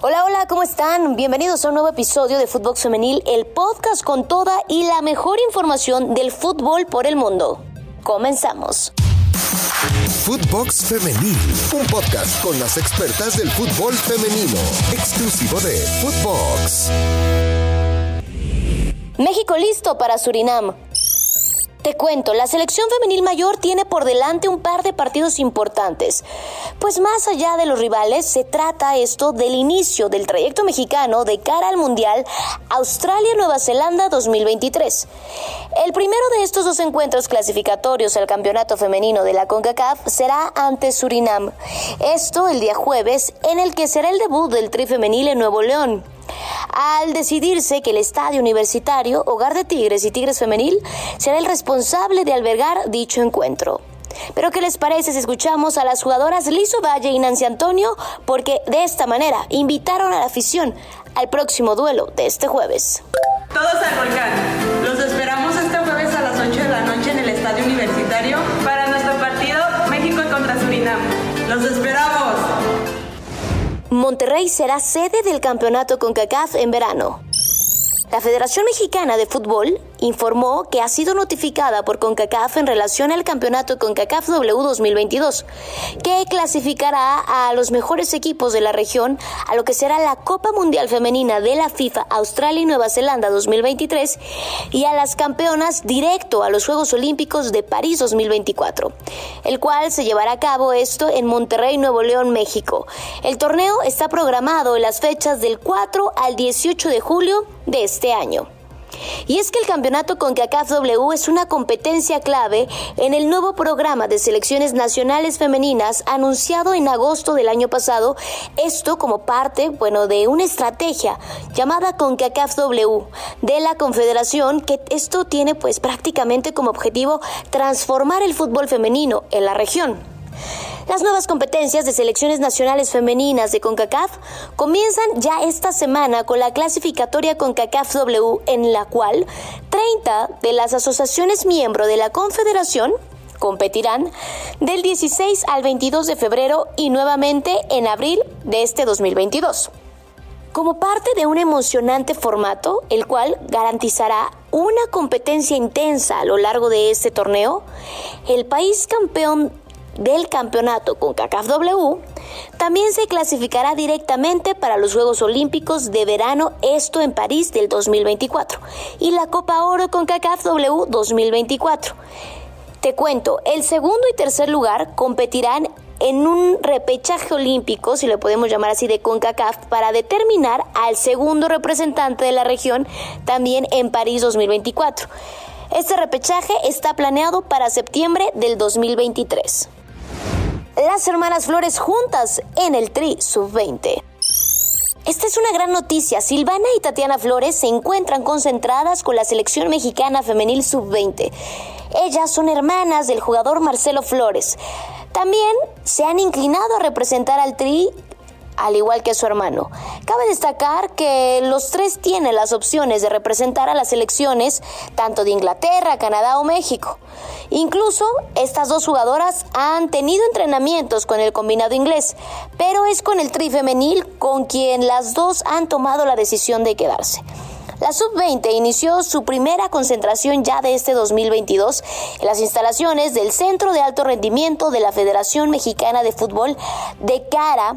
Hola, hola, ¿cómo están? Bienvenidos a un nuevo episodio de Fútbol Femenil, el podcast con toda y la mejor información del fútbol por el mundo. Comenzamos. Footbox Femenil, un podcast con las expertas del fútbol femenino, exclusivo de Footbox. México listo para Surinam. Te cuento, la selección femenil mayor tiene por delante un par de partidos importantes. Pues más allá de los rivales, se trata esto del inicio del trayecto mexicano de cara al Mundial Australia-Nueva Zelanda 2023. El primero de estos dos encuentros clasificatorios al campeonato femenino de la CONCACAF será ante Surinam. Esto el día jueves, en el que será el debut del tri femenil en Nuevo León al decidirse que el estadio universitario, hogar de Tigres y Tigres Femenil, será el responsable de albergar dicho encuentro. Pero ¿qué les parece si escuchamos a las jugadoras Lizo Valle y Nancy Antonio? Porque de esta manera invitaron a la afición al próximo duelo de este jueves. Todos al volcán. Los esperamos este jueves a las 8 de la noche en el Estadio Universitario Monterrey será sede del campeonato CONCACAF en verano. La Federación Mexicana de Fútbol informó que ha sido notificada por CONCACAF en relación al campeonato CONCACAF W 2022, que clasificará a los mejores equipos de la región a lo que será la Copa Mundial Femenina de la FIFA Australia y Nueva Zelanda 2023 y a las campeonas directo a los Juegos Olímpicos de París 2024, el cual se llevará a cabo esto en Monterrey, Nuevo León, México. El torneo está programado en las fechas del 4 al 18 de julio de este año. Y es que el campeonato CONCACAF W es una competencia clave en el nuevo programa de selecciones nacionales femeninas anunciado en agosto del año pasado, esto como parte, bueno, de una estrategia llamada CONCACAF W de la Confederación que esto tiene pues prácticamente como objetivo transformar el fútbol femenino en la región. Las nuevas competencias de selecciones nacionales femeninas de CONCACAF comienzan ya esta semana con la clasificatoria CONCACAF W en la cual 30 de las asociaciones miembro de la Confederación competirán del 16 al 22 de febrero y nuevamente en abril de este 2022. Como parte de un emocionante formato, el cual garantizará una competencia intensa a lo largo de este torneo, el país campeón del campeonato con W también se clasificará directamente para los Juegos Olímpicos de verano, esto en París del 2024, y la Copa Oro con W 2024. Te cuento, el segundo y tercer lugar competirán en un repechaje olímpico, si lo podemos llamar así, de CONCACAF, para determinar al segundo representante de la región también en París 2024. Este repechaje está planeado para septiembre del 2023 las hermanas Flores juntas en el Tri Sub-20. Esta es una gran noticia. Silvana y Tatiana Flores se encuentran concentradas con la selección mexicana femenil sub-20. Ellas son hermanas del jugador Marcelo Flores. También se han inclinado a representar al Tri al igual que su hermano. Cabe destacar que los tres tienen las opciones de representar a las selecciones tanto de Inglaterra, Canadá o México. Incluso estas dos jugadoras han tenido entrenamientos con el combinado inglés, pero es con el tri femenil con quien las dos han tomado la decisión de quedarse. La Sub-20 inició su primera concentración ya de este 2022 en las instalaciones del Centro de Alto Rendimiento de la Federación Mexicana de Fútbol de cara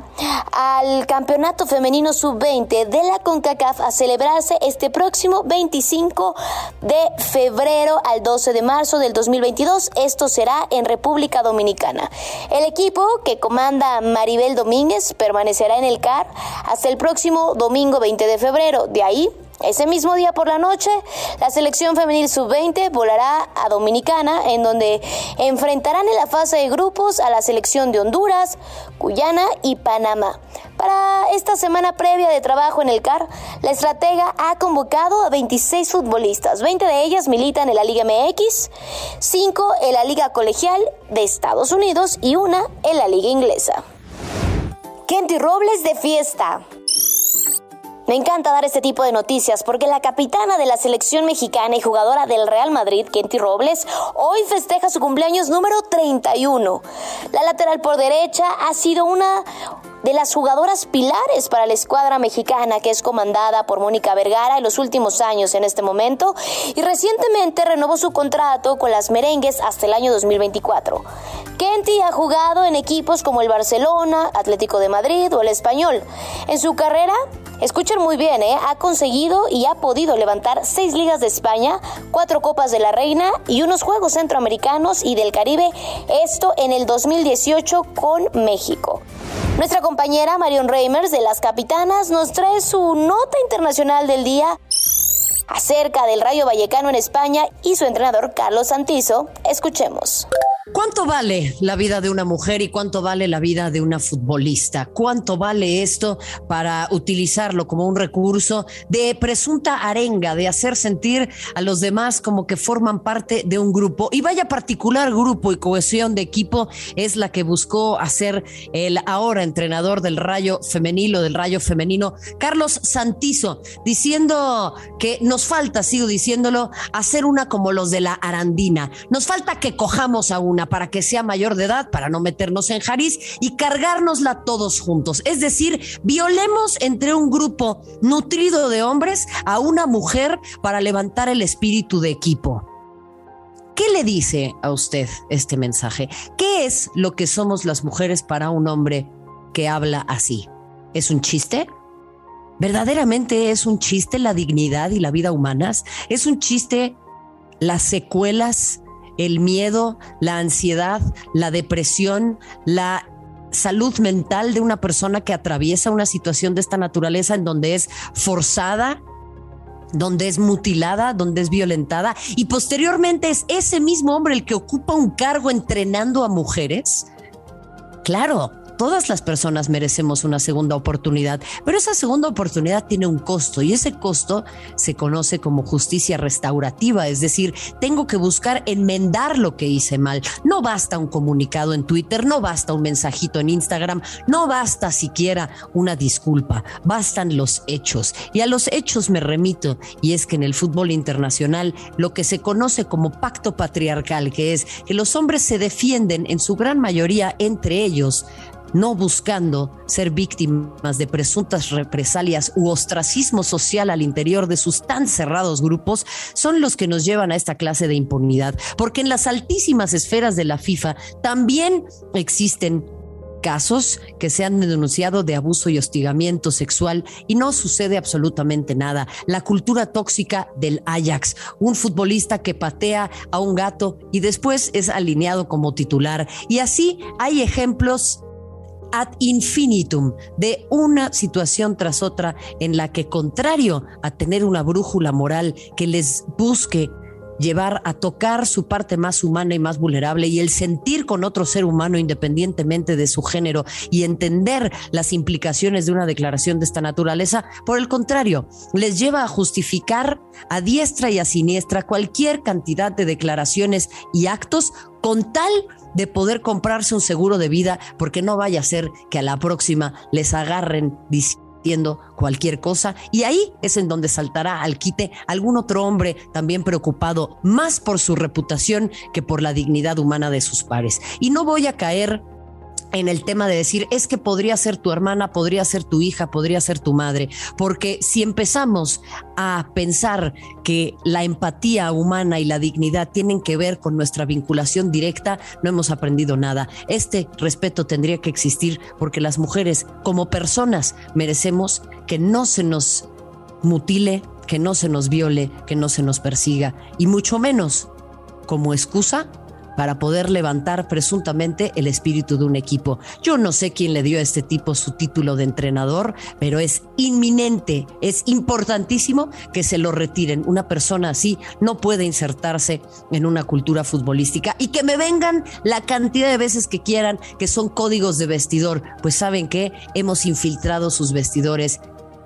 al Campeonato Femenino Sub-20 de la CONCACAF a celebrarse este próximo 25 de febrero al 12 de marzo del 2022. Esto será en República Dominicana. El equipo que comanda Maribel Domínguez permanecerá en el CAR hasta el próximo domingo 20 de febrero. De ahí ese mismo día por la noche, la selección femenil sub-20 volará a Dominicana, en donde enfrentarán en la fase de grupos a la selección de Honduras, Guyana y Panamá. Para esta semana previa de trabajo en el CAR, la estratega ha convocado a 26 futbolistas. 20 de ellas militan en la Liga MX, 5 en la Liga Colegial de Estados Unidos y una en la Liga Inglesa. Kenty Robles de fiesta. Me encanta dar este tipo de noticias porque la capitana de la selección mexicana y jugadora del Real Madrid, Kenty Robles, hoy festeja su cumpleaños número 31. La lateral por derecha ha sido una de las jugadoras pilares para la escuadra mexicana que es comandada por Mónica Vergara en los últimos años en este momento y recientemente renovó su contrato con las merengues hasta el año 2024. Kenty ha jugado en equipos como el Barcelona, Atlético de Madrid o el Español. En su carrera Escuchen muy bien, ¿eh? ha conseguido y ha podido levantar seis ligas de España, cuatro copas de la Reina y unos Juegos Centroamericanos y del Caribe, esto en el 2018 con México. Nuestra compañera Marion Reimers de Las Capitanas nos trae su nota internacional del día acerca del Rayo Vallecano en España y su entrenador Carlos Santizo. Escuchemos. ¿Cuánto vale la vida de una mujer y cuánto vale la vida de una futbolista? ¿Cuánto vale esto para utilizarlo como un recurso de presunta arenga, de hacer sentir a los demás como que forman parte de un grupo? Y vaya particular grupo y cohesión de equipo es la que buscó hacer el ahora entrenador del Rayo Femenino, del Rayo Femenino, Carlos Santizo, diciendo que nos falta, sigo diciéndolo, hacer una como los de la Arandina. Nos falta que cojamos a una para que sea mayor de edad, para no meternos en jariz y cargárnosla todos juntos. Es decir, violemos entre un grupo nutrido de hombres a una mujer para levantar el espíritu de equipo. ¿Qué le dice a usted este mensaje? ¿Qué es lo que somos las mujeres para un hombre que habla así? ¿Es un chiste? ¿Verdaderamente es un chiste la dignidad y la vida humanas? ¿Es un chiste las secuelas el miedo, la ansiedad, la depresión, la salud mental de una persona que atraviesa una situación de esta naturaleza en donde es forzada, donde es mutilada, donde es violentada y posteriormente es ese mismo hombre el que ocupa un cargo entrenando a mujeres. Claro, todas las personas merecemos una segunda oportunidad, pero esa segunda oportunidad tiene un costo y ese costo se conoce como justicia restaurativa, es decir, tengo que buscar enmendar lo que hice mal. No basta un comunicado en Twitter, no basta un mensajito en Instagram, no basta siquiera una disculpa, bastan los hechos. Y a los hechos me remito, y es que en el fútbol internacional lo que se conoce como pacto patriarcal, que es que los hombres se defienden en su gran mayoría entre ellos, no buscando ser víctimas de presuntas represalias u ostracismo social al interior de sus tan cerrados grupos, son los que nos llevan a esta clase de impunidad, porque en las altísimas esferas de la FIFA también existen casos que se han denunciado de abuso y hostigamiento sexual y no sucede absolutamente nada. La cultura tóxica del Ajax, un futbolista que patea a un gato y después es alineado como titular. Y así hay ejemplos ad infinitum de una situación tras otra en la que, contrario a tener una brújula moral que les busque llevar a tocar su parte más humana y más vulnerable y el sentir con otro ser humano independientemente de su género y entender las implicaciones de una declaración de esta naturaleza, por el contrario, les lleva a justificar a diestra y a siniestra cualquier cantidad de declaraciones y actos con tal poder comprarse un seguro de vida, porque no vaya a ser que a la próxima les agarren diciendo cualquier cosa y ahí es en donde saltará al quite algún otro hombre también preocupado más por su reputación que por la dignidad humana de sus pares. Y no voy a caer en el tema de decir, es que podría ser tu hermana, podría ser tu hija, podría ser tu madre, porque si empezamos a pensar que la empatía humana y la dignidad tienen que ver con nuestra vinculación directa, no hemos aprendido nada. Este respeto tendría que existir porque las mujeres como personas merecemos que no se nos mutile, que no se nos viole, que no se nos persiga y mucho menos como excusa para poder levantar presuntamente el espíritu de un equipo. Yo no sé quién le dio a este tipo su título de entrenador, pero es inminente, es importantísimo que se lo retiren. Una persona así no puede insertarse en una cultura futbolística y que me vengan la cantidad de veces que quieran que son códigos de vestidor, pues saben que hemos infiltrado sus vestidores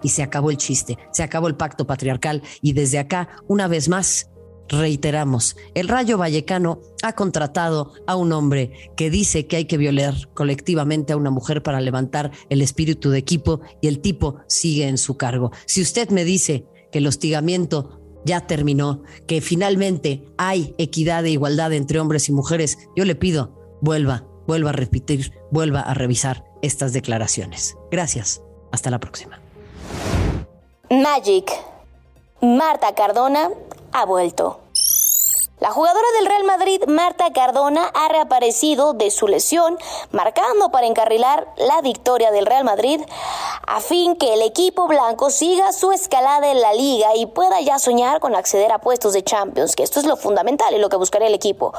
y se acabó el chiste, se acabó el pacto patriarcal y desde acá, una vez más, Reiteramos, el Rayo Vallecano ha contratado a un hombre que dice que hay que violar colectivamente a una mujer para levantar el espíritu de equipo y el tipo sigue en su cargo. Si usted me dice que el hostigamiento ya terminó, que finalmente hay equidad e igualdad entre hombres y mujeres, yo le pido, vuelva, vuelva a repetir, vuelva a revisar estas declaraciones. Gracias. Hasta la próxima. Magic. Marta Cardona ha vuelto. La jugadora del Real Madrid, Marta Cardona, ha reaparecido de su lesión, marcando para encarrilar la victoria del Real Madrid, a fin que el equipo blanco siga su escalada en la liga y pueda ya soñar con acceder a puestos de Champions, que esto es lo fundamental y lo que buscaría el equipo,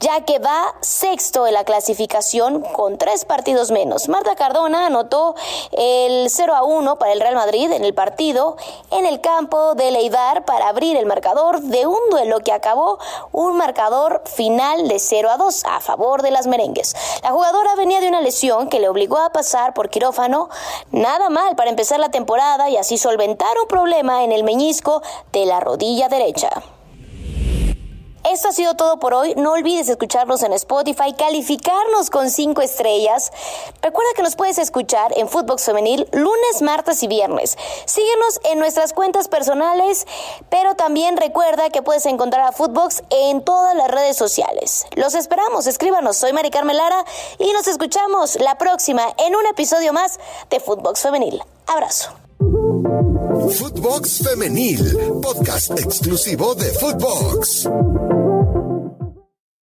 ya que va sexto en la clasificación con tres partidos menos. Marta Cardona anotó el 0 a 1 para el Real Madrid en el partido en el campo de Leidar para abrir el marcador de un duelo que acabó un marcador final de 0 a 2 a favor de las merengues. La jugadora venía de una lesión que le obligó a pasar por quirófano, nada mal para empezar la temporada y así solventar un problema en el meñisco de la rodilla derecha. Esto ha sido todo por hoy. No olvides escucharnos en Spotify, calificarnos con cinco estrellas. Recuerda que nos puedes escuchar en Footbox Femenil lunes, martes y viernes. Síguenos en nuestras cuentas personales, pero también recuerda que puedes encontrar a Footbox en todas las redes sociales. Los esperamos, escríbanos. Soy Mari Carmen Lara y nos escuchamos la próxima en un episodio más de Footbox Femenil. Abrazo. Footbox Femenil, podcast exclusivo de Footbox.